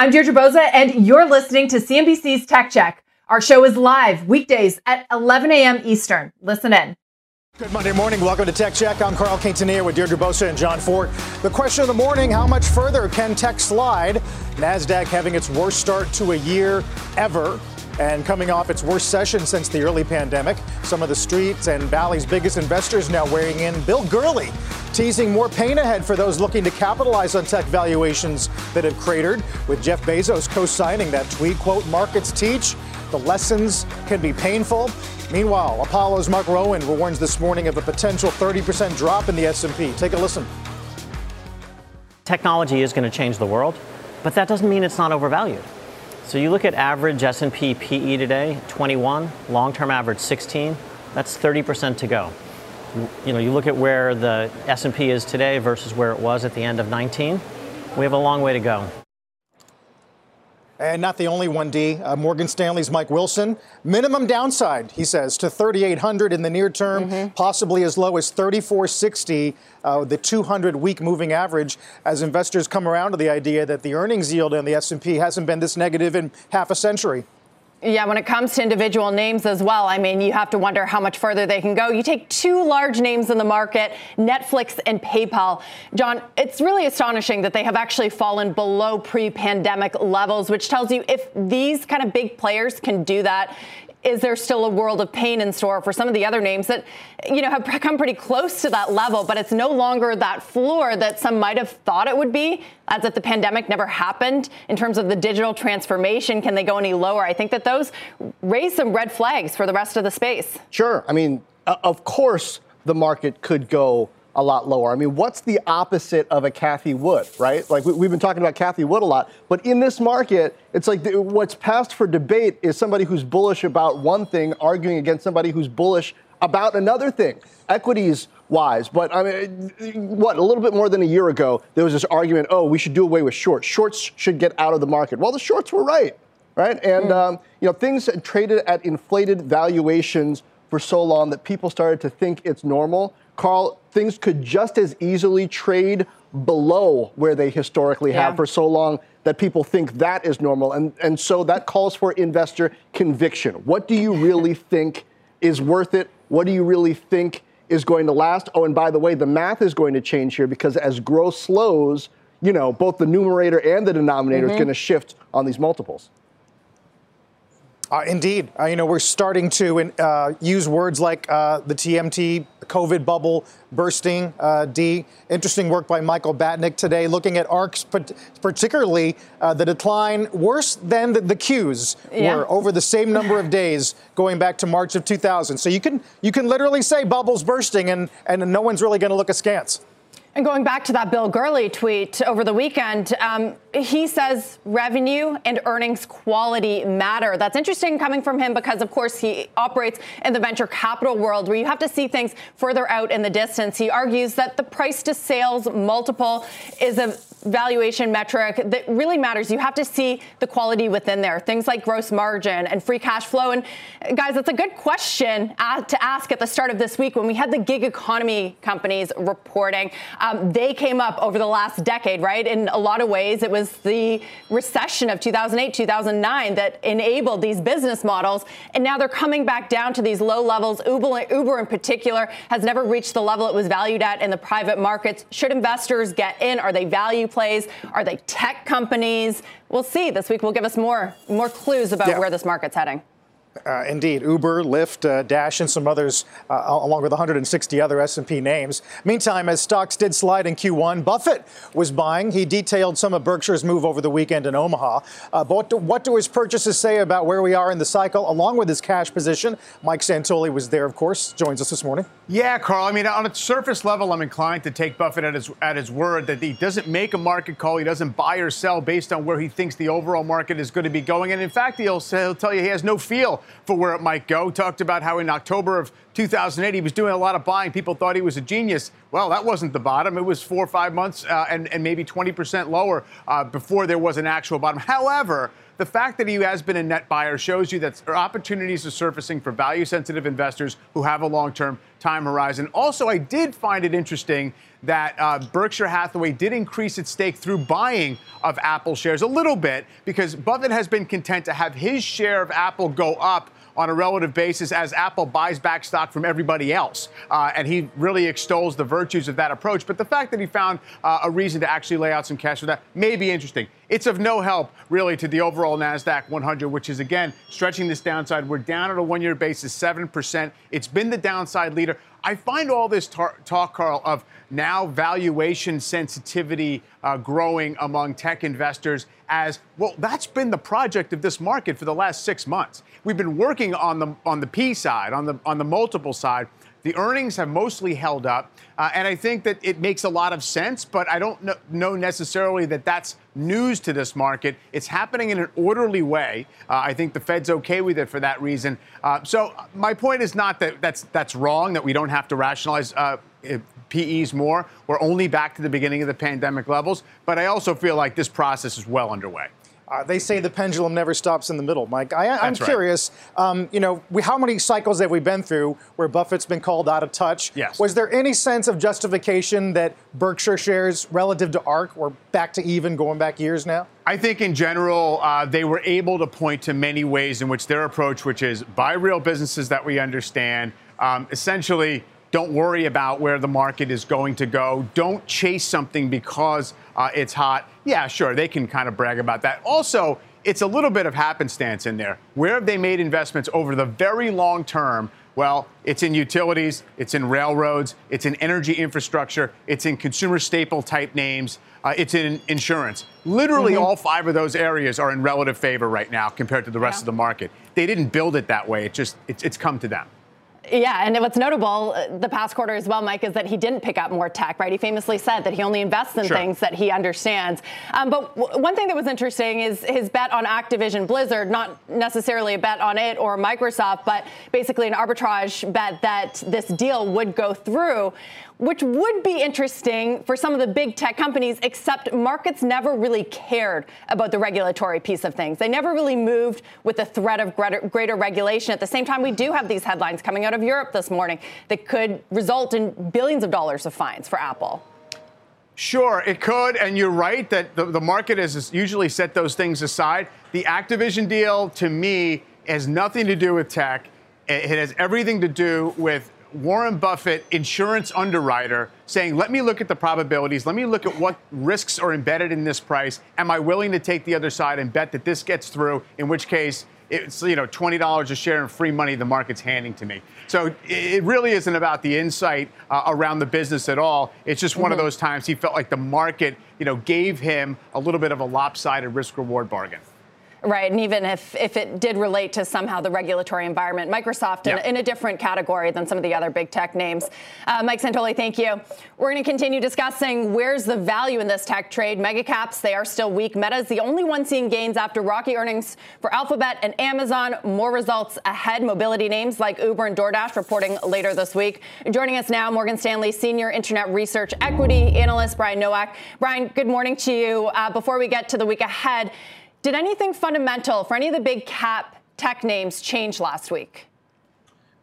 I'm Deirdre Bosa, and you're listening to CNBC's Tech Check. Our show is live weekdays at 11 a.m. Eastern. Listen in. Good Monday morning. Welcome to Tech Check. I'm Carl Quintanilla with Deirdre Bosa and John Fortt. The question of the morning how much further can tech slide? NASDAQ having its worst start to a year ever and coming off its worst session since the early pandemic. Some of the streets and Valley's biggest investors now weighing in. Bill Gurley teasing more pain ahead for those looking to capitalize on tech valuations that have cratered, with Jeff Bezos co-signing that tweet, quote, markets teach the lessons can be painful. Meanwhile, Apollo's Mark Rowan warns this morning of a potential 30% drop in the S&P. Take a listen. Technology is going to change the world, but that doesn't mean it's not overvalued. So you look at average S&P PE today, 21, long-term average 16. That's 30% to go. You know, you look at where the S&P is today versus where it was at the end of 19. We have a long way to go. And not the only one, D. Uh, Morgan Stanley's Mike Wilson. Minimum downside, he says, to 3,800 in the near term, mm-hmm. possibly as low as 3,460, uh, the 200-week moving average, as investors come around to the idea that the earnings yield on the S&P hasn't been this negative in half a century. Yeah, when it comes to individual names as well, I mean, you have to wonder how much further they can go. You take two large names in the market, Netflix and PayPal. John, it's really astonishing that they have actually fallen below pre pandemic levels, which tells you if these kind of big players can do that, is there still a world of pain in store for some of the other names that, you know, have come pretty close to that level, but it's no longer that floor that some might have thought it would be, as if the pandemic never happened in terms of the digital transformation. Can they go any lower? I think that those raise some red flags for the rest of the space. Sure. I mean, of course, the market could go a lot lower. I mean, what's the opposite of a Cathie Wood, right? Like we, have been talking about Cathie Wood a lot, but in this market, it's like the, what's passed for debate is somebody who's bullish about one thing arguing against somebody who's bullish about another thing. Equities wise, but I mean, what a little bit more than a year ago, there was this argument: oh, we should do away with shorts. Shorts should get out of the market. Well, the shorts were right, right? And mm. um, you know, things traded at inflated valuations for so long that people started to think it's normal. Carl, things could just as easily trade below where they historically yeah. have for so long that people think that is normal. And, and so that calls for investor conviction. What do you really think is worth it? What do you really think is going to last? Oh, and by the way, the math is going to change here because as growth slows, you know, both the numerator and the denominator mm-hmm. is going to shift on these multiples. Uh, indeed. Uh, you know, we're starting to uh, use words like uh, the TMT, COVID bubble bursting, uh, D. Interesting work by Michael Batnick today looking at ARKs, particularly uh, the decline worse than the, the Qs yeah. were over the same number of days going back to March of 2000. So you can, you can literally say bubbles bursting and, and no one's really going to look askance. And going back to that Bill Gurley tweet over the weekend, um, he says revenue and earnings quality matter. That's interesting coming from him because, of course, he operates in the venture capital world where you have to see things further out in the distance. He argues that the price to sales multiple is a valuation metric that really matters. You have to see the quality within there, things like gross margin and free cash flow. And guys, that's a good question to ask at the start of this week when we had the gig economy companies reporting. Um, they came up over the last decade, right? In a lot of ways, it was the recession of 2008, 2009 that enabled these business models. And now they're coming back down to these low levels. Uber, Uber in particular has never reached the level it was valued at in the private markets. Should investors get in? Are they value plays? Are they tech companies? We'll see. This week will give us more more clues about yeah. where this market's heading. Uh, indeed, Uber, Lyft, uh, Dash, and some others, uh, along with 160 other S&P names. Meantime, as stocks did slide in Q1, Buffett was buying. He detailed some of Berkshire's move over the weekend in Omaha. Uh, but what do, his purchases say about where we are in the cycle, along with his cash position? Mike Santoli was there, of course, joins us this morning. Yeah, Carl. I mean, on a surface level, I'm inclined to take Buffett at his at his word that he doesn't make a market call. He doesn't buy or sell based on where he thinks the overall market is going to be going. And in fact, he'll, he'll tell you he has no feel for where it might go. Talked about how in October of 2008 he was doing a lot of buying. People thought he was a genius. Well, that wasn't the bottom. It was four or five months uh, and, and maybe 20% lower uh, before there was an actual bottom. However, the fact that he has been a net buyer shows you that opportunities are surfacing for value sensitive investors who have a long term time horizon. Also, I did find it interesting that uh, Berkshire Hathaway did increase its stake through buying of Apple shares a little bit because Buffett has been content to have his share of Apple go up on a relative basis as Apple buys back stock from everybody else. Uh, and he really extols the virtues of that approach. But the fact that he found uh, a reason to actually lay out some cash for that may be interesting. It's of no help, really, to the overall NASDAQ 100, which is, again, stretching this downside. We're down at a one year basis, 7%. It's been the downside leader. I find all this tar- talk, Carl, of now valuation sensitivity uh, growing among tech investors as well. That's been the project of this market for the last six months. We've been working on the on the P side, on the on the multiple side. The earnings have mostly held up, uh, and I think that it makes a lot of sense. But I don't know necessarily that that's news to this market. It's happening in an orderly way. Uh, I think the Fed's okay with it for that reason. Uh, so my point is not that that's that's wrong. That we don't have to rationalize uh, PEs more. We're only back to the beginning of the pandemic levels. But I also feel like this process is well underway. Uh, they say the pendulum never stops in the middle, Mike. I, am curious. Um, you know, we, how many cycles have we been through where Buffett's been called out of touch? Yes. Was there any sense of justification that Berkshire shares relative to ARK were back to even going back years now? I think in general, uh, they were able to point to many ways in which their approach, which is buy real businesses that we understand, um, essentially don't worry about where the market is going to go. Don't chase something because uh, it's hot. Yeah, sure, they can kind of brag about that. Also, it's a little bit of happenstance in there. Where have they made investments over the very long term? Well, it's in utilities, it's in railroads, it's in energy infrastructure, it's in consumer staple type names, uh, it's in insurance. Literally, mm-hmm. all five of those areas are in relative favor right now compared to the rest yeah. of the market. They didn't build it that way. It just it's, it's come to them. Yeah, and what's notable uh, the past quarter as well, Mike, is that he didn't pick up more tech, right? He famously said that he only invests in sure. things that he understands. Um, but w- one thing that was interesting is his bet on Activision Blizzard, not necessarily a bet on it or Microsoft, but basically an arbitrage bet that this deal would go through which would be interesting for some of the big tech companies, except markets never really cared about the regulatory piece of things. They never really moved with the threat of greater, regulation. At the same time, we do have these headlines coming out of Europe this morning that could result in billions of dollars of fines for Apple. Sure, it could, and you're right that the, the market has usually set those things aside. The Activision deal, to me, has nothing to do with tech. It has everything to do with Warren Buffett, insurance underwriter, saying, let me look at the probabilities. Let me look at what risks are embedded in this price. Am I willing to take the other side and bet that this gets through? In which case, it's you know twenty dollars a share and free money the market's handing to me. So it really isn't about the insight uh, around the business at all. It's just one mm-hmm. of those times he felt like the market you know gave him a little bit of a lopsided risk reward bargain. Right, and even if, if it did relate to somehow the regulatory environment, Microsoft in, in a different category than some of the other big tech names. Uh, Mike Santoli, thank you. We're going to continue discussing where's the value in this tech trade. Mega caps, they are still weak. Meta is the only one seeing gains after rocky earnings for Alphabet and Amazon. More results ahead. Mobility names like Uber and DoorDash reporting later this week. Joining us now, Morgan Stanley Senior Internet Research Equity Analyst Brian Nowak. Brian, good morning to you. Uh, before we get to the week ahead, did anything fundamental for any of the big cap tech names change last week?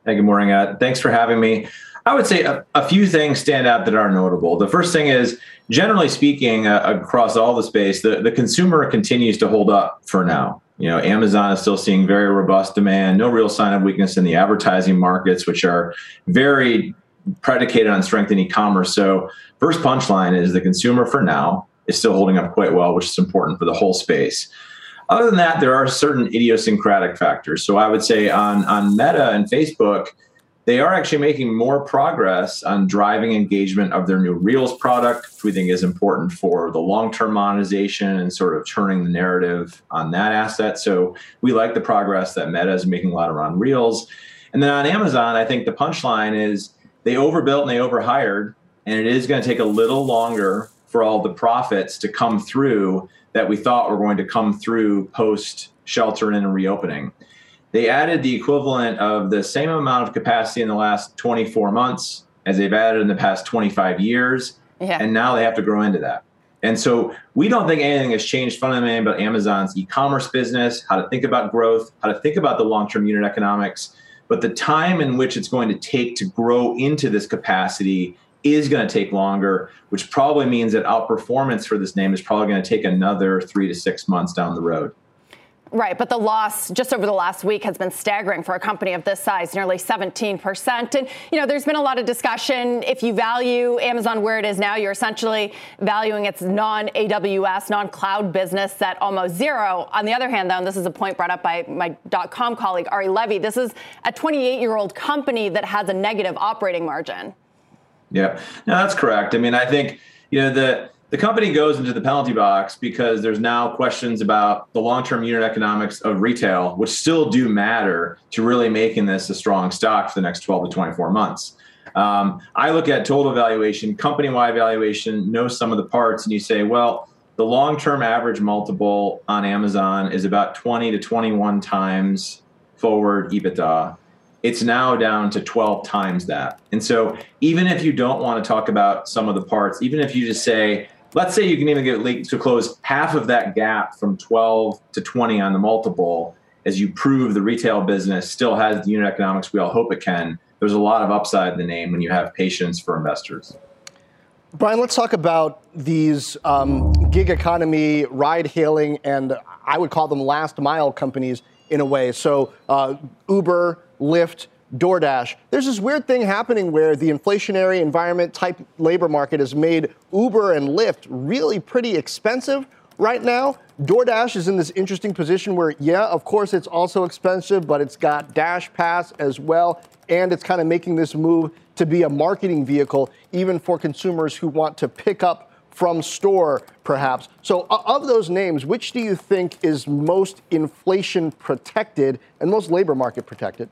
Hey, good morning. Uh, thanks for having me. I would say a, a, few things stand out that are notable. The first thing is, generally speaking, uh, across all the space, the, the consumer continues to hold up for now. You know, Amazon is still seeing very robust demand, no real sign of weakness in the advertising markets, which are very predicated on strength in e-commerce. So, first punchline is the consumer for now is still holding up quite well, which is important for the whole space. Other than that, there are certain idiosyncratic factors. So I would say on, on Meta and Facebook, they are actually making more progress on driving engagement of their new Reels product, which we think is important for the long term monetization and sort of turning the narrative on that asset. So we like the progress that Meta is making a lot around Reels. And then on Amazon, I think the punchline is they overbuilt and they overhired, and it is going to take a little longer for all the profits to come through that we thought were going to come through post sheltering and reopening. They added the equivalent of the same amount of capacity in the last 24 months as they've added in the past 25 years. Yeah. And now they have to grow into that. And so we don't think anything has changed fundamentally about Amazon's e commerce business, how to think about growth, how to think about the long term unit economics. But the time in which it's going to take to grow into this capacity is going to take longer, which probably means that outperformance for this name is probably going to take another three to six months down the road. Right, but the loss just over the last week has been staggering for a company of this size, nearly 17%. And, you know, there's been a lot of discussion. If you value Amazon where it is now, you're essentially valuing its non AWS, non cloud business at almost zero. On the other hand, though, and this is a point brought up by my dot com colleague, Ari Levy, this is a 28 year old company that has a negative operating margin. Yeah, no, that's correct. I mean, I think, you know, the, the company goes into the penalty box because there's now questions about the long-term unit economics of retail, which still do matter to really making this a strong stock for the next 12 to 24 months. Um, I look at total valuation, company-wide valuation, know some of the parts, and you say, well, the long-term average multiple on Amazon is about 20 to 21 times forward EBITDA it's now down to 12 times that. And so even if you don't want to talk about some of the parts, even if you just say, let's say you can even get to close half of that gap from 12 to 20 on the multiple as you prove the retail business still has the unit economics we all hope it can there's a lot of upside in the name when you have patience for investors brian let's talk about these um, gig economy ride hailing and i would call them last mile companies in a way so uh, uber lyft DoorDash. There's this weird thing happening where the inflationary environment type labor market has made Uber and Lyft really pretty expensive right now. DoorDash is in this interesting position where, yeah, of course, it's also expensive, but it's got Dash Pass as well. And it's kind of making this move to be a marketing vehicle, even for consumers who want to pick up from store, perhaps. So, of those names, which do you think is most inflation protected and most labor market protected?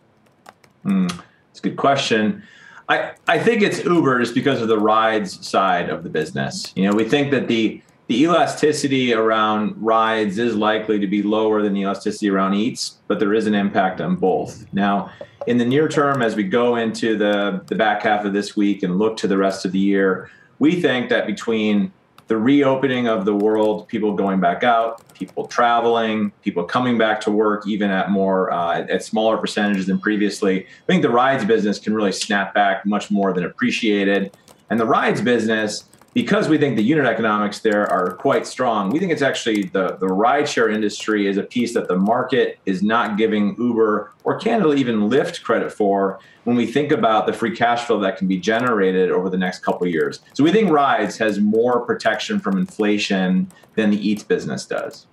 Mm, it's a good question. I, I think it's Uber just because of the rides side of the business. You know, we think that the the elasticity around rides is likely to be lower than the elasticity around eats, but there is an impact on both. Now, in the near term, as we go into the, the back half of this week and look to the rest of the year, we think that between the reopening of the world, people going back out, people traveling, people coming back to work, even at more uh, at smaller percentages than previously. I think the rides business can really snap back much more than appreciated, and the rides business because we think the unit economics there are quite strong, we think it's actually the, the rideshare industry is a piece that the market is not giving Uber or candidly even Lyft credit for when we think about the free cash flow that can be generated over the next couple years. So we think rides has more protection from inflation than the Eats business does.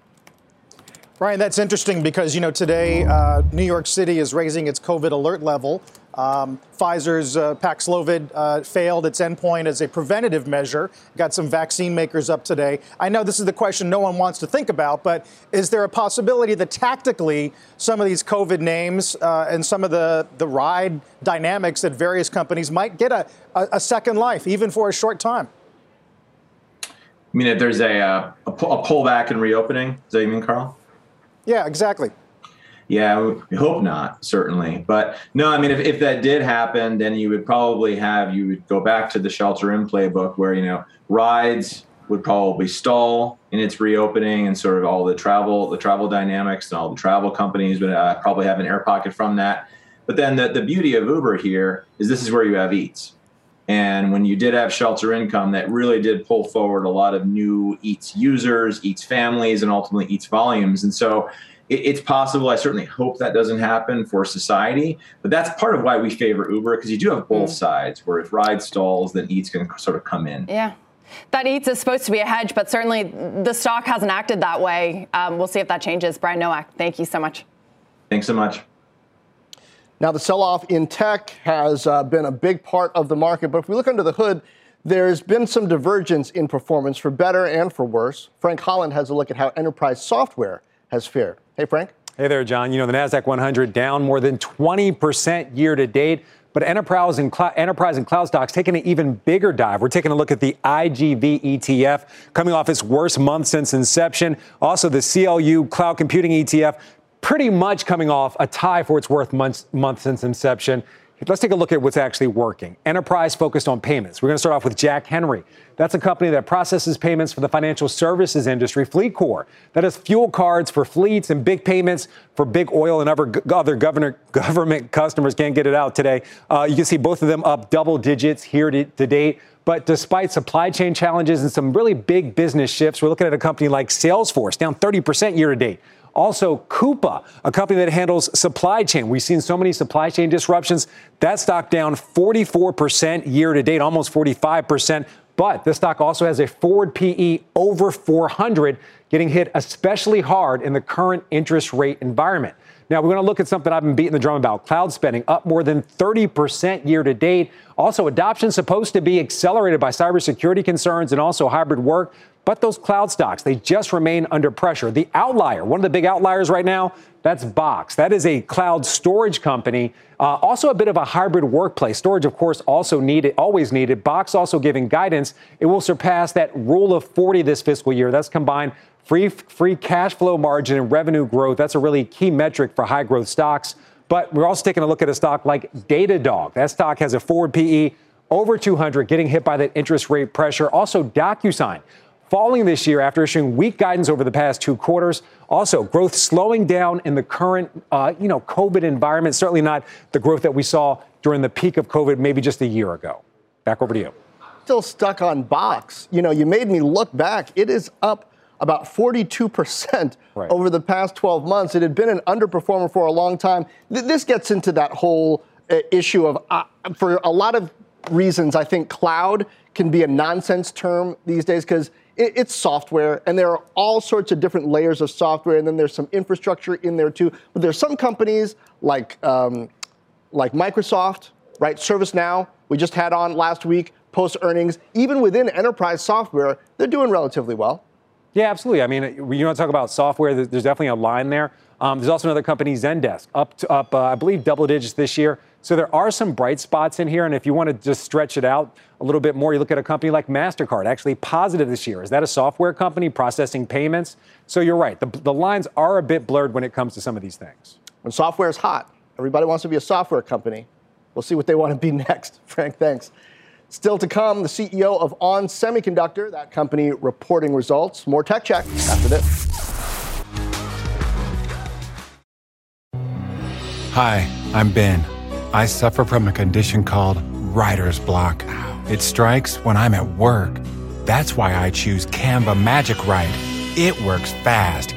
Ryan, that's interesting because, you know, today uh, New York City is raising its COVID alert level. Um, Pfizer's uh, Paxlovid uh, failed its endpoint as a preventative measure. Got some vaccine makers up today. I know this is the question no one wants to think about, but is there a possibility that tactically some of these COVID names uh, and some of the, the ride dynamics at various companies might get a, a, a second life, even for a short time? I mean, if there's a, uh, a, a pullback and reopening, does that you mean, Carl? Yeah, exactly. Yeah, we hope not, certainly. But no, I mean, if, if that did happen, then you would probably have, you would go back to the shelter in playbook where, you know, rides would probably stall in its reopening and sort of all the travel, the travel dynamics and all the travel companies would uh, probably have an air pocket from that. But then the, the beauty of Uber here is this is where you have Eats. And when you did have shelter income, that really did pull forward a lot of new Eats users, Eats families, and ultimately Eats volumes. And so it, it's possible. I certainly hope that doesn't happen for society. But that's part of why we favor Uber because you do have both mm. sides where if ride stalls, then Eats can sort of come in. Yeah. That EATS is supposed to be a hedge, but certainly the stock hasn't acted that way. Um, we'll see if that changes. Brian Nowak, thank you so much. Thanks so much. Now, the sell off in tech has uh, been a big part of the market, but if we look under the hood, there's been some divergence in performance for better and for worse. Frank Holland has a look at how enterprise software has fared. Hey, Frank. Hey there, John. You know, the NASDAQ 100 down more than 20% year to date. But enterprise and, cl- enterprise and cloud stocks taking an even bigger dive. We're taking a look at the IGV ETF coming off its worst month since inception. Also, the CLOU cloud computing ETF pretty much coming off a tie for its worst month, month since inception. Let's take a look at what's actually working. Enterprise focused on payments. We're going to start off with Jack Henry. That's a company that processes payments for the financial services industry, FleetCor. That has fuel cards for fleets and big payments for big oil and other, other governor, government customers. Can't get it out today. Uh, you can see both of them up double digits here to, to date. But despite supply chain challenges and some really big business shifts, we're looking at a company like Salesforce down 30% year to date. Also, Coupa, a company that handles supply chain. We've seen so many supply chain disruptions. That stock down 44% year to date, almost 45%. But this stock also has a forward PE over 400, getting hit especially hard in the current interest rate environment. Now, we're going to look at something I've been beating the drum about cloud spending up more than 30% year to date. Also, adoption supposed to be accelerated by cybersecurity concerns and also hybrid work. But those cloud stocks, they just remain under pressure. The outlier, one of the big outliers right now, that's Box. That is a cloud storage company, uh, also a bit of a hybrid workplace. Storage, of course, also needed, always needed. Box also giving guidance. It will surpass that rule of 40 this fiscal year. That's combined free free cash flow margin and revenue growth. That's a really key metric for high growth stocks. But we're also taking a look at a stock like Datadog. That stock has a forward PE over 200, getting hit by that interest rate pressure. Also, DocuSign falling this year after issuing weak guidance over the past two quarters. Also, growth slowing down in the current, uh, you know, COVID environment. Certainly not the growth that we saw during the peak of COVID, maybe just a year ago. Back over to you. Still stuck on Box. You know, you made me look back. It is up about 42% right. over the past 12 months. It had been an underperformer for a long time. Th- this gets into that whole uh, issue of, uh, for a lot of reasons, I think cloud can be a nonsense term these days because it, it's software, and there are all sorts of different layers of software, and then there's some infrastructure in there too. But there's some companies like um, like Microsoft, right? ServiceNow, we just had on last week post earnings. Even within enterprise software, they're doing relatively well. Yeah, absolutely. I mean, you want to talk about software? There's definitely a line there. Um, there's also another company, Zendesk, up to, up, uh, I believe, double digits this year. So there are some bright spots in here. And if you want to just stretch it out a little bit more, you look at a company like MasterCard, actually positive this year. Is that a software company processing payments? So you're right. The, the lines are a bit blurred when it comes to some of these things. When software is hot, everybody wants to be a software company. We'll see what they want to be next. Frank, thanks. Still to come, the CEO of On Semiconductor, that company reporting results. More tech check after this. Hi, I'm Ben. I suffer from a condition called writer's block. It strikes when I'm at work. That's why I choose Canva Magic Write. It works fast,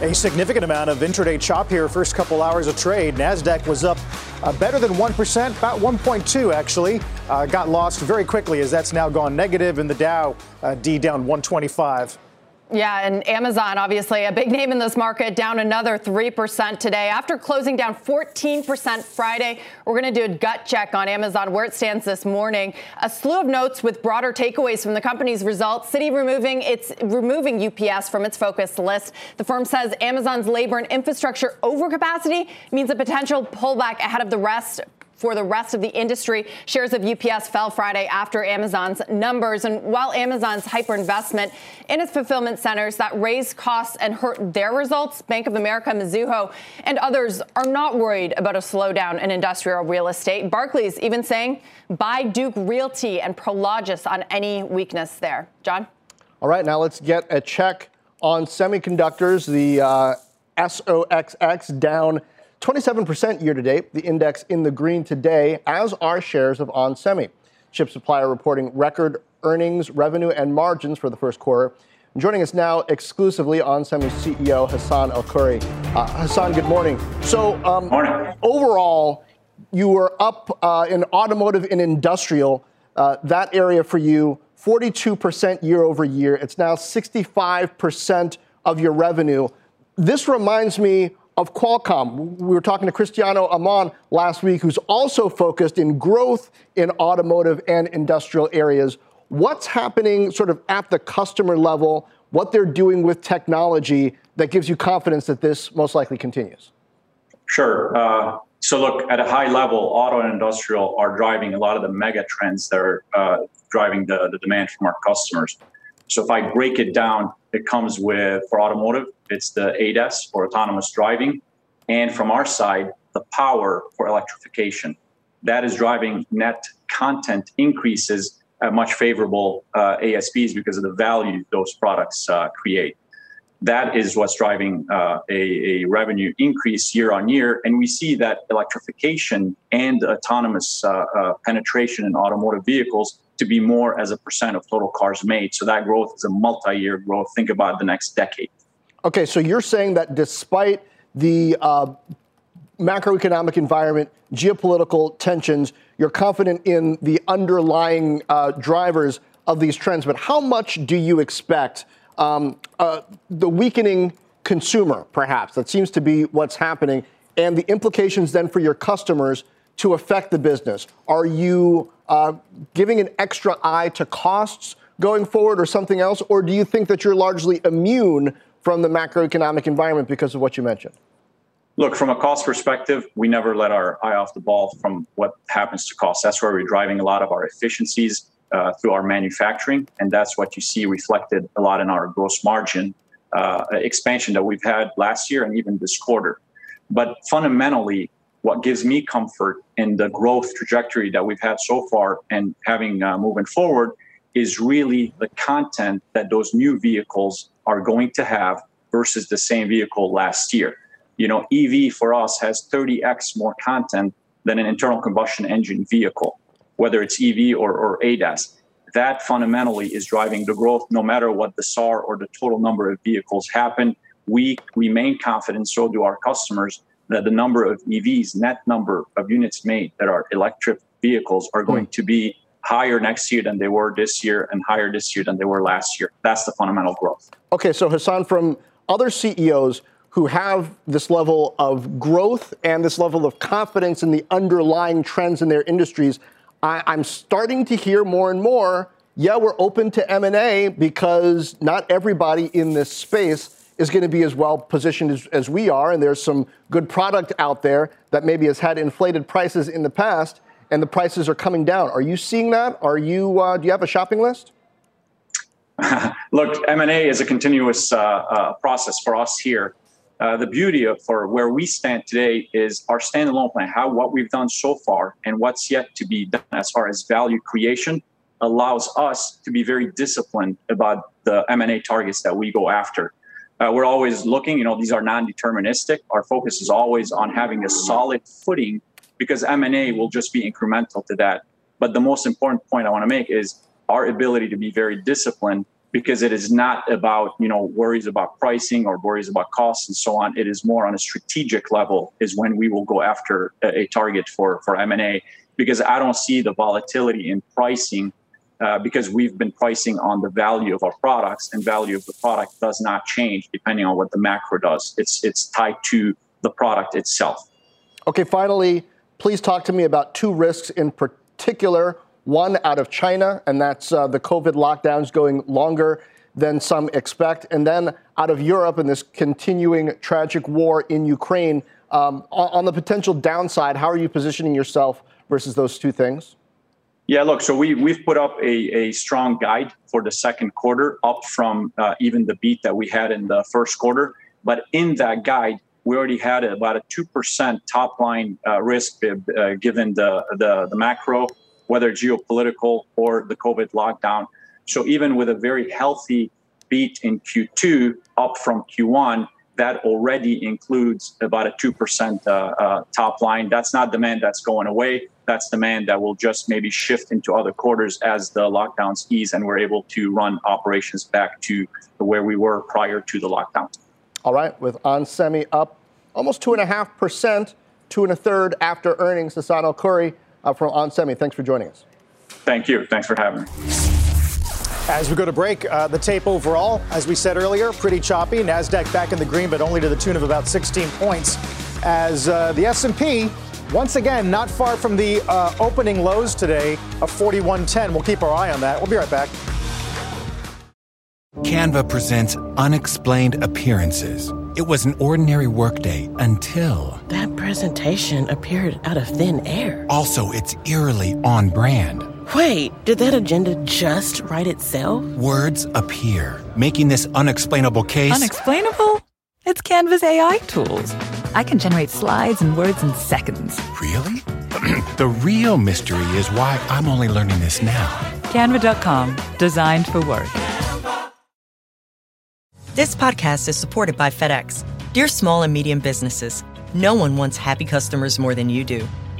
A significant amount of intraday chop here, first couple hours of trade. NASDAQ was up uh, better than 1%, about 1.2 actually. Uh, got lost very quickly as that's now gone negative, and the Dow uh, D down 125. Yeah, and Amazon, obviously a big name in this market, down another 3% today. After closing down 14% Friday, we're going to do a gut check on Amazon, where it stands this morning. A slew of notes with broader takeaways from the company's results. Citi removing its removing UPS from its focus list. The firm says Amazon's labor and infrastructure overcapacity means a potential pullback ahead of the rest for the rest of the industry. Shares of UPS fell Friday after Amazon's numbers. And while Amazon's hyperinvestment in its fulfillment centers that raised costs and hurt their results, Bank of America, Mizuho, and others are not worried about a slowdown in industrial real estate. Barclays even saying buy Duke Realty and Prologis on any weakness there. John? All right, now let's get a check on semiconductors. The uh, SOXX down 27% year to date, the index in the green today, as are shares of onsemi. Chip supplier reporting record earnings, revenue, and margins for the first quarter. Joining us now exclusively onsemi CEO Hassane El-Khoury. Uh, Hassane, good morning. So, um, morning. overall, you were up uh, in automotive and industrial, uh, that area for you, 42% year over year. It's now 65% of your revenue. This reminds me of Qualcomm. We were talking to Cristiano Amon last week, who's also focused in growth in automotive and industrial areas. What's happening sort of at the customer level, what they're doing with technology that gives you confidence that this most likely continues? Sure. Uh, so, look, at a high level, auto and industrial are driving a lot of the mega trends that are uh, driving the, the demand from our customers. So, if I break it down, it comes with, for automotive, it's the ADAS for autonomous driving. And from our side, the power for electrification. That is driving net content increases at much favorable uh, ASPs because of the value those products uh, create. That is what's driving uh, a, a, revenue increase year on year. And we see that electrification and autonomous uh, uh, penetration in automotive vehicles to be more as a percent of total cars made. So that growth is a multi year growth. Think about the next decade. Okay, so you're saying that despite the uh, macroeconomic environment, geopolitical tensions, you're confident in the underlying uh, drivers of these trends. But how much do you expect um, uh, the weakening consumer, perhaps, that seems to be what's happening, and the implications then for your customers to affect the business? Are you uh, giving an extra eye to costs going forward or something else? Or do you think that you're largely immune from the macroeconomic environment because of what you mentioned? Look, from a cost perspective, we never let our eye off the ball from what happens to costs. That's where we're driving a lot of our efficiencies uh, through our manufacturing. And that's what you see reflected a lot in our gross margin uh, expansion that we've had last year and even this quarter. But fundamentally, what gives me comfort in the growth trajectory that we've had so far and having uh, moving forward is really the content that those new vehicles are going to have versus the same vehicle last year. You know, EV for us has 30x more content than an internal combustion engine vehicle, whether it's EV or, or ADAS. That fundamentally is driving the growth no matter what the SAAR or the total number of vehicles happen. We remain confident, so do our customers, that the number of EVs, net number of units made that are electric vehicles, are going mm. to be higher next year than they were this year and higher this year than they were last year. That's the fundamental growth. Okay, so Hassane, from other CEOs who have this level of growth and this level of confidence in the underlying trends in their industries, I, I'm starting to hear more and more. Yeah, we're open to M&A because not everybody in this space is going to be as well positioned as, as we are, and there's some good product out there that maybe has had inflated prices in the past, and the prices are coming down. Are you seeing that? Are you? Uh, do you have a shopping list? Look, M&A is a continuous uh, uh, process for us here. Uh, the beauty of for where we stand today is our standalone plan. How what we've done so far and what's yet to be done as far as value creation allows us to be very disciplined about the M&A targets that we go after. Uh, we're always looking, you know, these are non-deterministic. Our focus is always on having a solid footing because M&A will just be incremental to that. But the most important point I want to make is our ability to be very disciplined because it is not about, you know, worries about pricing or worries about costs and so on. It is more on a strategic level is when we will go after a, a target for, for M&A because I don't see the volatility in pricing uh, because we've been pricing on the value of our products, and value of the product does not change depending on what the macro does. It's it's tied to the product itself. Okay, finally, please talk to me about two risks in particular. One out of China, and that's uh, the COVID lockdowns going longer than some expect, and then out of Europe and this continuing tragic war in Ukraine. Um, on, on the potential downside, how are you positioning yourself versus those two things? Yeah, look, so we, we've put up a, a strong guide for the second quarter, up from uh, even the beat that we had in the first quarter. But in that guide, we already had about a 2% top line uh, risk uh, given the, the, the macro, whether geopolitical or the COVID lockdown. So even with a very healthy beat in Q2 up from Q1, that already includes about a 2% uh, uh, top line. That's not demand that's going away. That's demand that will just maybe shift into other quarters as the lockdowns ease and we're able to run operations back to where we were prior to the lockdown. All right, with onsemi up almost 2.5%, two and a third after earnings. Hassane El-Khoury uh, from onsemi, thanks for joining us. Thank you. Thanks for having me. As we go to break, uh, the tape overall, as we said earlier, pretty choppy. Nasdaq back in the green, but only to the tune of about 16 points. As uh, the S&P, once again, not far from the uh, opening lows today of 4110. We'll keep our eye on that. We'll be right back. Canva presents unexplained appearances. It was an ordinary workday until that presentation appeared out of thin air. Also, it's eerily on brand. Wait, did that agenda just write itself? Words appear, making this unexplainable case unexplainable. It's Canva's AI tools. I can generate slides and words in seconds. Really? the real mystery is why I'm only learning this now. Canva.com, designed for work. This podcast is supported by FedEx. Dear small and medium businesses, no one wants happy customers more than you do.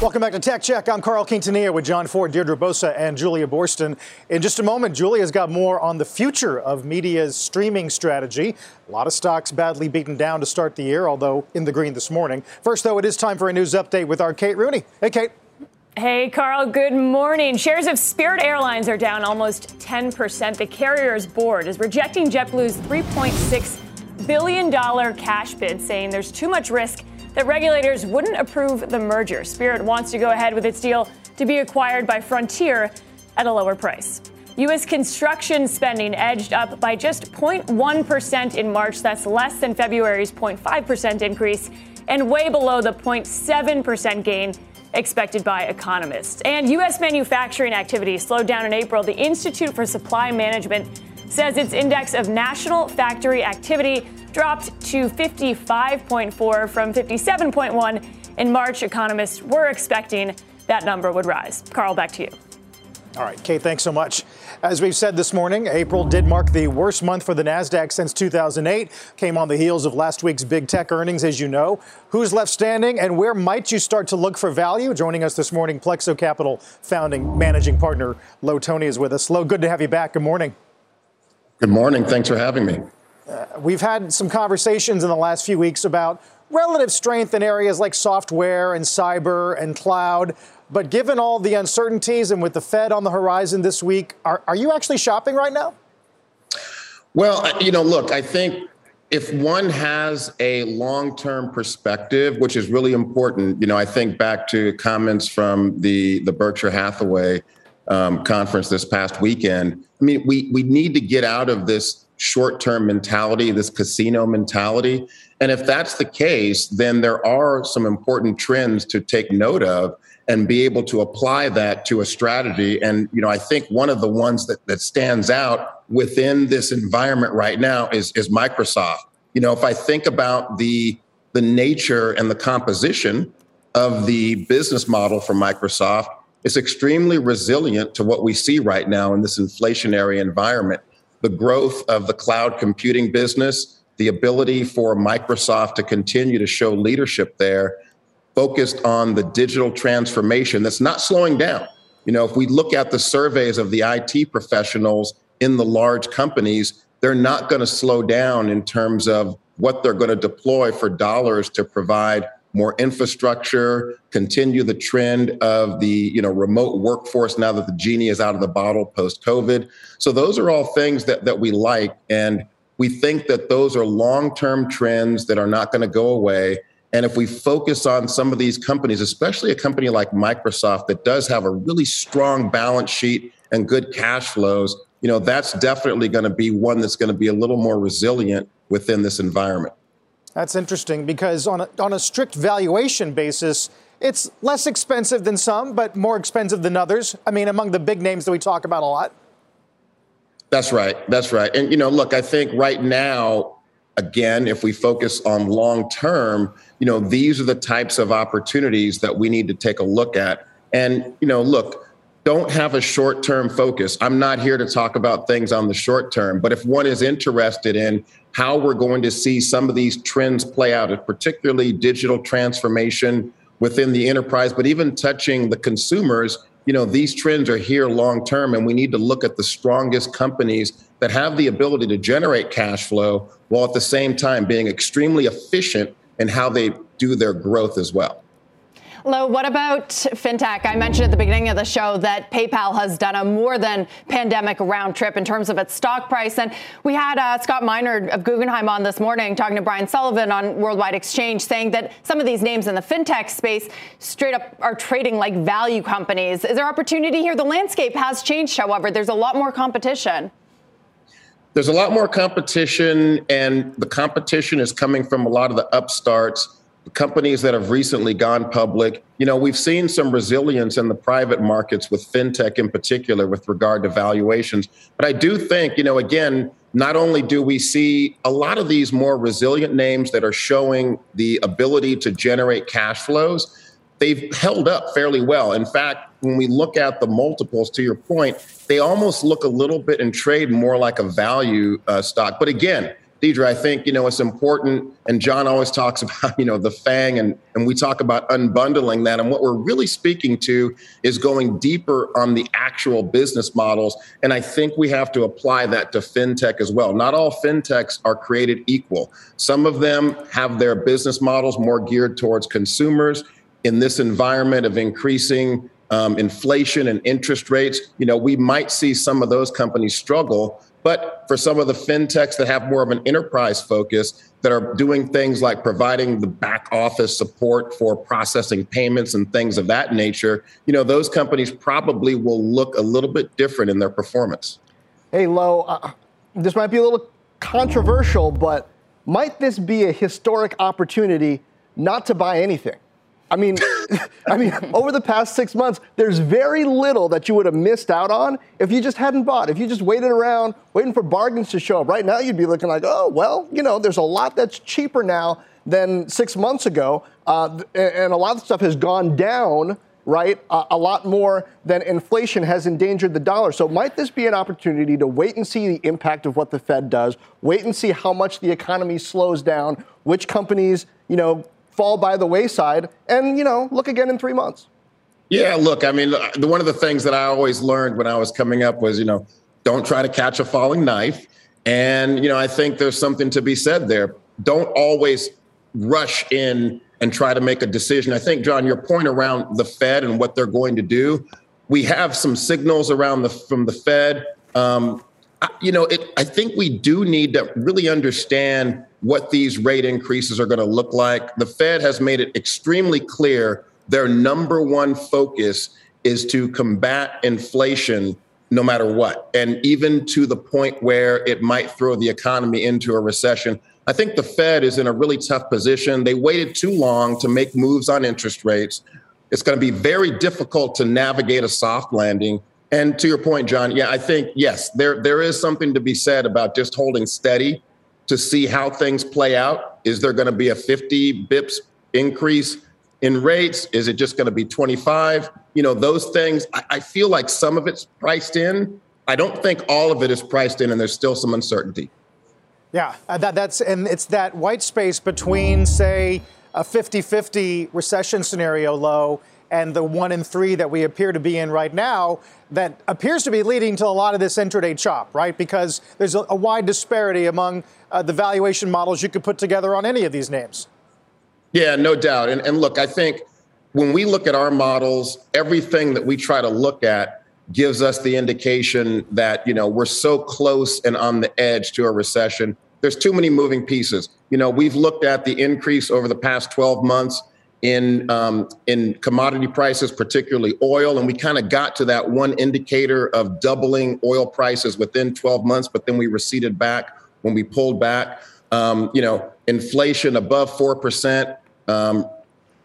Welcome back to Tech Check. I'm Carl Quintanilla with John Fortt, Deirdre Bosa, and Julia Boorstin. In just a moment, Julia's got more on the future of media's streaming strategy. A lot of stocks badly beaten down to start the year, although in the green this morning. First, though, it is time for a news update with our Kate Rooney. Hey, Kate. Hey, Carl, good morning. Shares of Spirit Airlines are down almost 10%. The carrier's board is rejecting JetBlue's $3.6 billion cash bid, saying there's too much risk that regulators wouldn't approve the merger. Spirit wants to go ahead with its deal to be acquired by Frontier at a lower price. U.S. construction spending edged up by just 0.1% in March. That's less than February's 0.5% increase and way below the 0.7% gain expected by economists. And U.S. manufacturing activity slowed down in April. The Institute for Supply Management says its index of national factory activity dropped to 55.4 from 57.1 in March. Economists were expecting that number would rise. Carl, back to you. All right, Kate, thanks so much. As we've said this morning, April did mark the worst month for the NASDAQ since 2008. Came on the heels of last week's big tech earnings, as you know. Who's left standing and where might you start to look for value? Joining us this morning, Plexo Capital founding managing partner Lo Toney is with us. Lo, good to have you back. Good morning. Good morning. Thanks for having me. Uh, we've had some conversations in the last few weeks about relative strength in areas like software and cyber and cloud. But given all the uncertainties and with the Fed on the horizon this week, are, are you actually shopping right now? Well, you know, look, I think if one has a long term perspective, which is really important, you know, I think back to comments from the, the Berkshire Hathaway um, conference this past weekend. I mean, we, we need to get out of this short term mentality, this casino mentality. And if that's the case, then there are some important trends to take note of and be able to apply that to a strategy. And, you know, I think one of the ones that, that stands out within this environment right now is, is Microsoft. You know, if I think about the the nature and the composition of the business model for Microsoft, it's extremely resilient to what we see right now in this inflationary environment the growth of the cloud computing business, the ability for Microsoft to continue to show leadership there, focused on the digital transformation that's not slowing down. You know, if we look at the surveys of the IT professionals in the large companies, they're not going to slow down in terms of what they're going to deploy for dollars to provide more infrastructure, continue the trend of the you know remote workforce now that the genie is out of the bottle post COVID. So those are all things that that we like, and we think that those are long term trends that are not going to go away. And if we focus on some of these companies, especially a company like Microsoft that does have a really strong balance sheet and good cash flows, you know, that's definitely going to be one that's going to be a little more resilient within this environment. That's interesting because on a, on a strict valuation basis, it's less expensive than some, but more expensive than others. I mean, among the big names that we talk about a lot. That's right. That's right. And, you know, look, I think right now, again, if we focus on long term, you know, these are the types of opportunities that we need to take a look at. And, you know, look, don't have a short term focus. I'm not here to talk about things on the short term, but if one is interested in how we're going to see some of these trends play out, particularly digital transformation within the enterprise, but even touching the consumers, you know, these trends are here long term, and we need to look at the strongest companies that have the ability to generate cash flow while at the same time being extremely efficient in how they do their growth as well. Lo, what about fintech? I mentioned at the beginning of the show that PayPal has done a more than pandemic round trip in terms of its stock price. And we had uh, Scott Minerd of Guggenheim on this morning talking to Brian Sullivan on Worldwide Exchange saying that some of these names in the fintech space straight up are trading like value companies. Is there opportunity here? The landscape has changed, however. There's a lot more competition there's a lot more competition, and the competition is coming from a lot of the upstarts companies that have recently gone public. You know, we've seen some resilience in the private markets with fintech in particular with regard to valuations. But I do think, you know, again, not only do we see a lot of these more resilient names that are showing the ability to generate cash flows, they've held up fairly well. In fact, when we look at the multiples, to your point, they almost look a little bit in trade more like a value uh, stock. But again, Deirdre, I think, you know, it's important. And John always talks about, you know, the FANG and, and we talk about unbundling that. And what we're really speaking to is going deeper on the actual business models. And I think we have to apply that to fintech as well. Not all fintechs are created equal. Some of them have their business models more geared towards consumers in this environment of increasing um, inflation and interest rates, you know, we might see some of those companies struggle. But for some of the fintechs that have more of an enterprise focus, that are doing things like providing the back office support for processing payments and things of that nature, you know, those companies probably will look a little bit different in their performance. Hey, Lo, uh, this might be a little controversial, but might this be a historic opportunity not to buy anything? I mean, I mean, over the past six months, there's very little that you would have missed out on if you just hadn't bought. If you just waited around, waiting for bargains to show up. Right now, you'd be looking like, oh, well, you know, there's a lot that's cheaper now than six months ago, uh, and a lot of stuff has gone down. Right, uh, a lot more than inflation has endangered the dollar. So, might this be an opportunity to wait and see the impact of what the Fed does? Wait and see how much the economy slows down, which companies, you know, fall by the wayside and, you know, look again in three months. Yeah, look, I mean, one of the things that I always learned when I was coming up was, you know, don't try to catch a falling knife. And, you know, I think there's something to be said there. Don't always rush in and try to make a decision. I think, John, your point around the Fed and what they're going to do, we have some signals around the from the Fed. Um, you know, it, I think we do need to really understand what these rate increases are going to look like. The Fed has made it extremely clear their number one focus is to combat inflation no matter what, and even to the point where it might throw the economy into a recession. I think the Fed is in a really tough position. They waited too long to make moves on interest rates. It's going to be very difficult to navigate a soft landing. And to your point, John, yeah, I think yes, there there is something to be said about just holding steady to see how things play out. Is there going to be a 50 bips increase in rates? Is it just going to be 25? You know, those things. I, I feel like some of it's priced in, I don't think all of it is priced in, and there's still some uncertainty. Yeah, uh, that, that's and it's that white space between, say, a 50-50 recession scenario low and the one in three that we appear to be in right now that appears to be leading to a lot of this intraday chop, right? Because there's a, a wide disparity among uh, the valuation models you could put together on any of these names. Yeah, no doubt. And, and look, I think when we look at our models, everything that we try to look at gives us the indication that you know we're so close and on the edge to a recession. There's too many moving pieces. You know, we've looked at the increase over the past 12 months in um, in commodity prices, particularly oil, and we kind of got to that one indicator of doubling oil prices within 12 months, but then we receded back when we pulled back. Um, you know, inflation above four percent, um,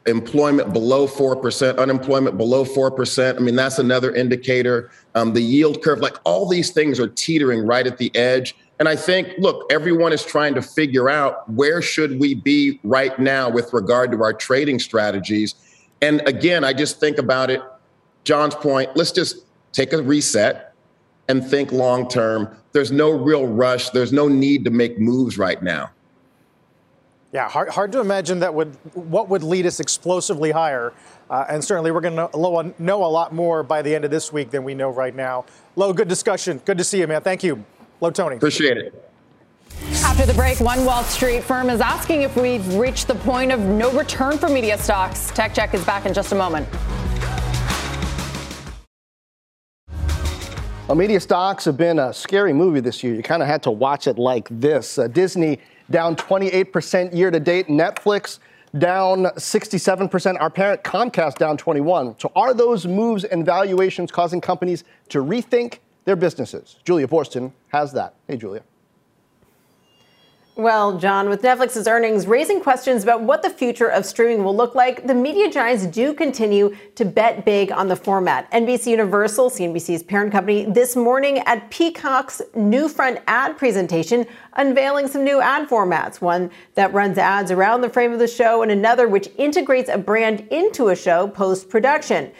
employment below 4%, unemployment below 4%. I mean, that's another indicator. Um, the yield curve, like all these things are teetering right at the edge. And I think, look, everyone is trying to figure out where should we be right now with regard to our trading strategies. And again, I just think about it, John's point, let's just take a reset and think long term. There's no real rush. There's no need to make moves right now. Yeah, hard, hard to imagine that would what would lead us explosively higher. Uh, and certainly we're going to know a lot more by the end of this week than we know right now. Lo, good discussion. Good to see you, man. Thank you. Lo, Toney. Appreciate it. After the break, one Wall Street firm is asking if we've reached the point of no return for media stocks. Tech Check is back in just a moment. Well, media stocks have been a scary movie this year. You kind of had to watch it like this. Uh, Disney down 28% year to date. Netflix down 67%. Our parent Comcast down 21. So are those moves and valuations causing companies to rethink their businesses? Julia Boorstin has that. Hey, Julia. Well, John, with Netflix's earnings raising questions about what the future of streaming will look like, the media giants do continue to bet big on the format. NBC Universal, CNBC's parent company, this morning at Peacock's new front ad presentation, unveiling some new ad formats one that runs ads around the frame of the show, and another which integrates a brand into a show post production.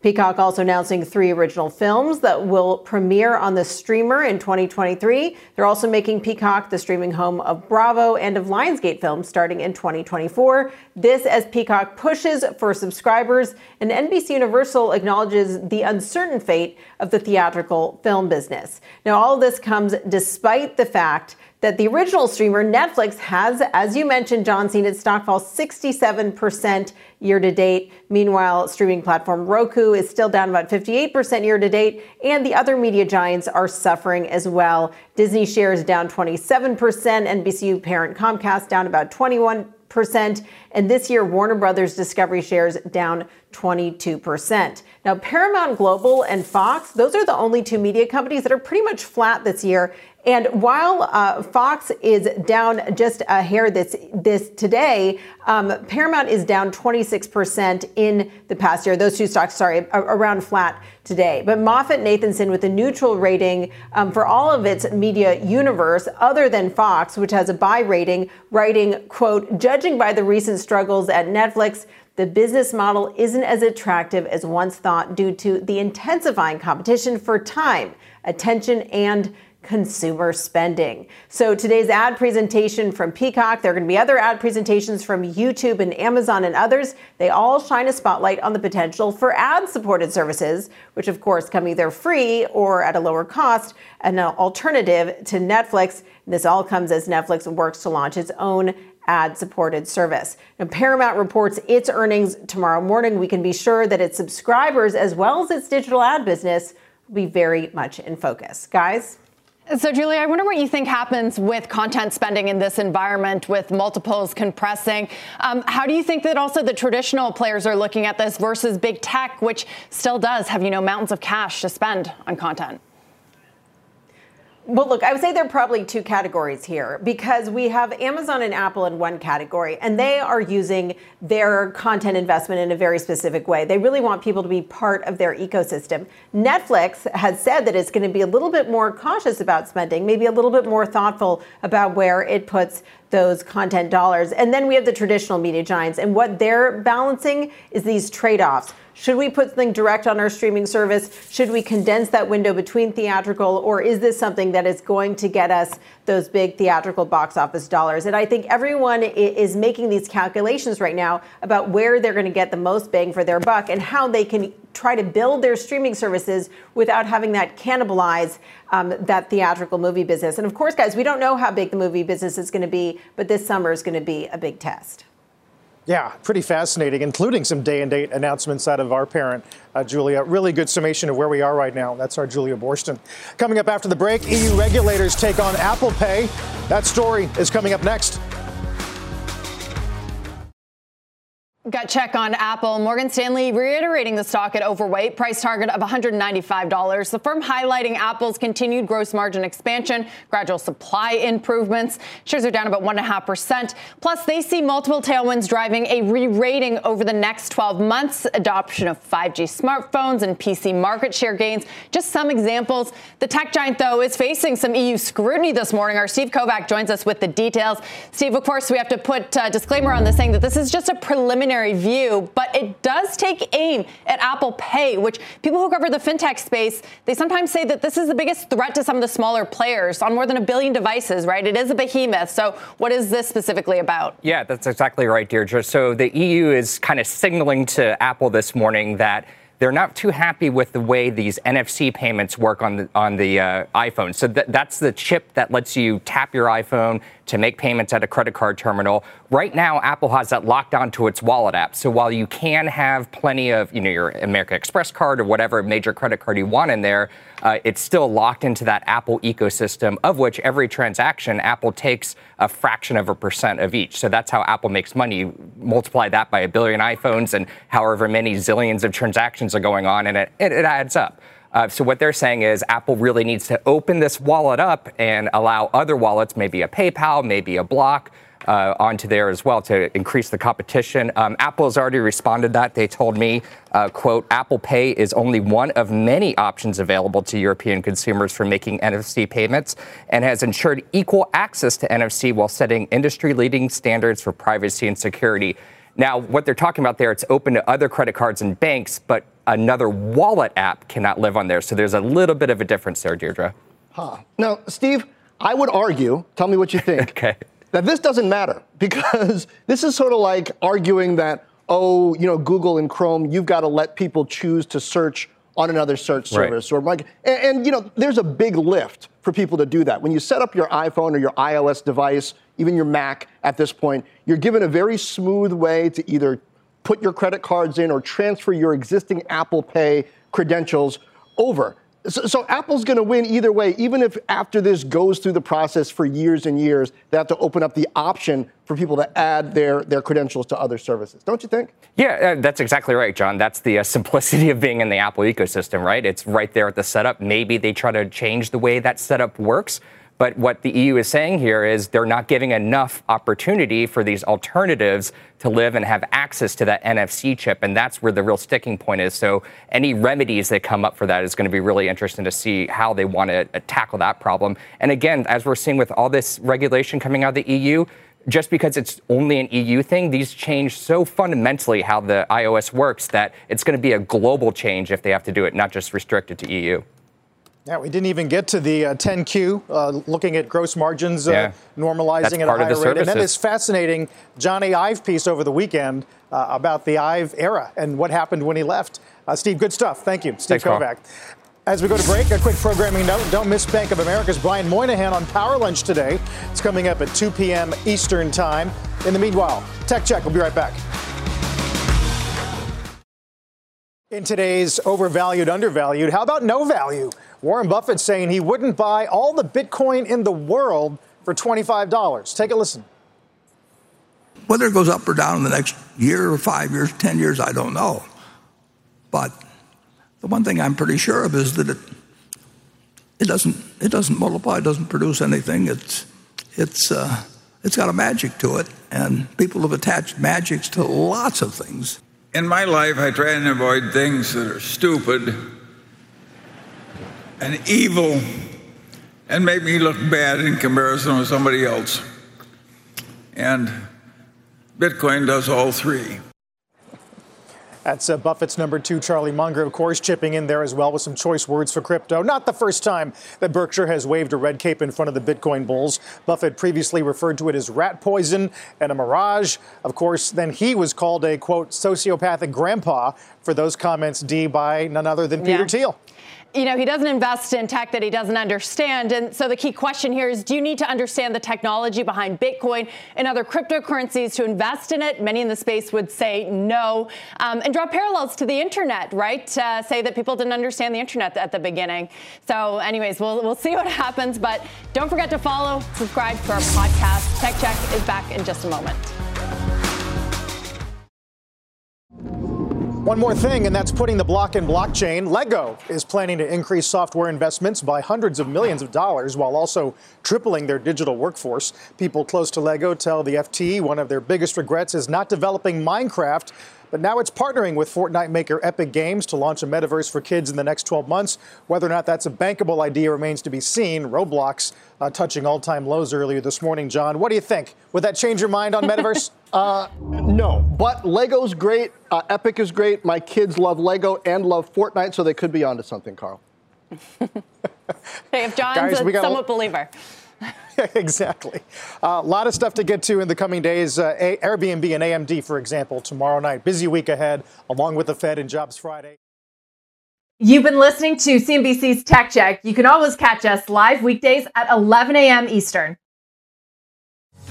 Peacock also announcing three original films that will premiere on the streamer in 2023. They're also making Peacock the streaming home of Bravo and of Lionsgate films starting in 2024. This as Peacock pushes for subscribers, and NBC Universal acknowledges the uncertain fate of the theatrical film business. Now, all of this comes despite the fact that the original streamer Netflix has, as you mentioned, John, seen its stock fall 67% year to date. Meanwhile, streaming platform Roku is still down about 58% year to date, and the other media giants are suffering as well. Disney shares down 27%, NBCU parent Comcast down about 21 percent and this year Warner Brothers Discovery shares down 22%. Now Paramount Global and Fox, those are the only two media companies that are pretty much flat this year and while uh, Fox is down just a hair this this today, um, Paramount is down 26% in the past year. Those two stocks, sorry, around flat today. But MoffettNathanson with a neutral rating um, for all of its media universe, other than Fox, which has a buy rating, writing, quote, judging by the recent struggles at Netflix, the business model isn't as attractive as once thought due to the intensifying competition for time, attention, and consumer spending. So today's ad presentation from Peacock, there are going to be other ad presentations from YouTube and Amazon and others. They all shine a spotlight on the potential for ad supported services, which of course come either free or at a lower cost, an alternative to Netflix. This all comes as Netflix works to launch its own ad supported service. Now, Paramount reports its earnings tomorrow morning. We can be sure that its subscribers, as well as its digital ad business, will be very much in focus. Guys? So, Julie, I wonder what you think happens with content spending in this environment with multiples compressing. Um, how do you think that also the traditional players are looking at this versus big tech, which still does have, you know, mountains of cash to spend on content? Well, look, I would say there are probably two categories here because we have Amazon and Apple in one category, and they are using their content investment in a very specific way. They really want people to be part of their ecosystem. Netflix has said that it's going to be a little bit more cautious about spending, maybe a little bit more thoughtful about where it puts those content dollars. And then we have the traditional media giants, and what they're balancing is these trade offs. Should we put something direct on our streaming service? Should we condense that window between theatrical? Or is this something that is going to get us those big theatrical box office dollars? And I think everyone is making these calculations right now about where they're going to get the most bang for their buck and how they can try to build their streaming services without having that cannibalize um, that theatrical movie business. And of course, guys, we don't know how big the movie business is going to be, but this summer is going to be a big test. Yeah, pretty fascinating, including some day and date announcements out of our parent, uh, Julia. Really good summation of where we are right now. That's our Julia Boorstin. Coming up after the break, EU regulators take on Apple Pay. That story is coming up next. Gut check on Apple. Morgan Stanley reiterating the stock at overweight, price target of $195. The firm highlighting Apple's continued gross margin expansion, gradual supply improvements. Shares are down about 1.5%. Plus, they see multiple tailwinds driving a re rating over the next 12 months, adoption of 5G smartphones and PC market share gains. Just some examples. The tech giant, though, is facing some EU scrutiny this morning. Our Steve Kovach joins us with the details. Steve, of course, we have to put a disclaimer on this saying that this is just a preliminary view, but it does take aim at Apple Pay, which people who cover the fintech space, they sometimes say that this is the biggest threat to some of the smaller players on more than a billion devices, right? It is a behemoth. So what is this specifically about? Yeah, that's exactly right, Deirdre. So the EU is kind of signaling to Apple this morning that they're not too happy with the way these NFC payments work on the on the uh, iPhone. So th- that's the chip that lets you tap your iPhone to make payments at a credit card terminal. Right now, Apple has that locked onto its wallet app. So while you can have plenty of, you know, your American Express card or whatever major credit card you want in there, uh, it's still locked into that Apple ecosystem, of which every transaction Apple takes a fraction of a percent of each. So that's how Apple makes money. You multiply that by a billion iPhones and however many zillions of transactions are going on, and it, it, it adds up. Uh, so what they're saying is Apple really needs to open this wallet up and allow other wallets, maybe a PayPal, maybe a Block, uh, onto there as well to increase the competition. Um, Apple has already responded that. They told me, uh, quote, Apple Pay is only one of many options available to European consumers for making NFC payments and has ensured equal access to NFC while setting industry leading standards for privacy and security. Now, what they're talking about there, it's open to other credit cards and banks, but another wallet app cannot live on there. So there's a little bit of a difference there, Deirdre. Huh. Now, Steve, I would argue, tell me what you think, okay. that this doesn't matter because this is sort of like arguing that, oh, you know, Google and Chrome, you've got to let people choose to search on another search service right. or like and, and, you know there's a big lift for people to do that when you set up your iphone or your ios device even your mac at this point you're given a very smooth way to either put your credit cards in or transfer your existing apple pay credentials over so, so Apple's going to win either way, even if after this goes through the process for years and years, they have to open up the option for people to add their, their credentials to other services. Don't you think? Yeah, uh, that's exactly right, John. That's the uh, simplicity of being in the Apple ecosystem, right? It's right there at the setup. Maybe they try to change the way that setup works. But what the EU is saying here is they're not giving enough opportunity for these alternatives to live and have access to that NFC chip. And that's where the real sticking point is. So any remedies that come up for that is going to be really interesting to see how they want to uh, tackle that problem. And again, as we're seeing with all this regulation coming out of the EU, just because it's only an EU thing, these change so fundamentally how the iOS works that it's going to be a global change if they have to do it, not just restricted to EU. Yeah, we didn't even get to the uh, 10Q, uh, looking at gross margins uh, yeah. normalizing That's at a higher rate. And then this fascinating Jony Ive piece over the weekend uh, about the Ive era and what happened when he left. Uh, Steve, good stuff. Thank you. Steve Thanks, Kovach. As we go to break, a quick programming note. Don't miss Bank of America's Brian Moynihan on Power Lunch today. It's coming up at 2 p.m. Eastern Time. In the meanwhile, Tech Check. We'll be right back. In today's overvalued, undervalued, how about no value? Warren Buffett saying he wouldn't buy all the Bitcoin in the world for $25. Take a listen. Whether it goes up or down in the next year or five years, 10 years, I don't know. But the one thing I'm pretty sure of is that it, it, doesn't, it doesn't multiply, it doesn't produce anything. It's, it's, uh, it's got a magic to it, and people have attached magics to lots of things. In my life, I try and avoid things that are stupid and evil and make me look bad in comparison with somebody else. And Bitcoin does all three. That's uh, Buffett's number two, Charlie Munger, of course, chipping in there as well with some choice words for crypto. Not the first time that Berkshire has waved a red cape in front of the Bitcoin bulls. Buffett previously referred to it as rat poison and a mirage. Of course, then he was called a, quote, sociopathic grandpa for those comments, D, by none other than Peter Yeah. Thiel. You know, he doesn't invest in tech that he doesn't understand. And so the key question here is do you need to understand the technology behind Bitcoin and other cryptocurrencies to invest in it? Many in the space would say no. Um, and draw parallels to the internet, right? Uh, say that people didn't understand the internet at the beginning. So, anyways, we'll, we'll see what happens. But don't forget to follow, subscribe to our podcast. Tech Check is back in just a moment. One more thing, and that's putting the block in blockchain. Lego is planning to increase software investments by hundreds of millions of dollars while also tripling their digital workforce. People close to Lego tell the FT one of their biggest regrets is not developing Minecraft. But now it's partnering with Fortnite maker Epic Games to launch a metaverse for kids in the next 12 months. Whether or not that's a bankable idea remains to be seen. Roblox uh, touching all time lows earlier this morning. John, what do you think? Would that change your mind on metaverse? Uh, no, but Lego's great. Uh, Epic is great. My kids love Lego and love Fortnite, so they could be onto something, Carl. Hey, if John's Guys, a got a- somewhat believer. exactly. A lot of stuff to get to in the coming days. Uh, A- Airbnb and AMD, for example, tomorrow night. Busy week ahead, along with the Fed and Jobs Friday. You've been listening to CNBC's Tech Check. You can always catch us live weekdays at 11 a.m. Eastern.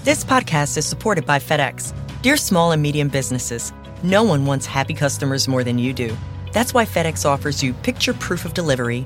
This podcast is supported by FedEx. Dear small and medium businesses, no one wants happy customers more than you do. That's why FedEx offers you picture proof of delivery,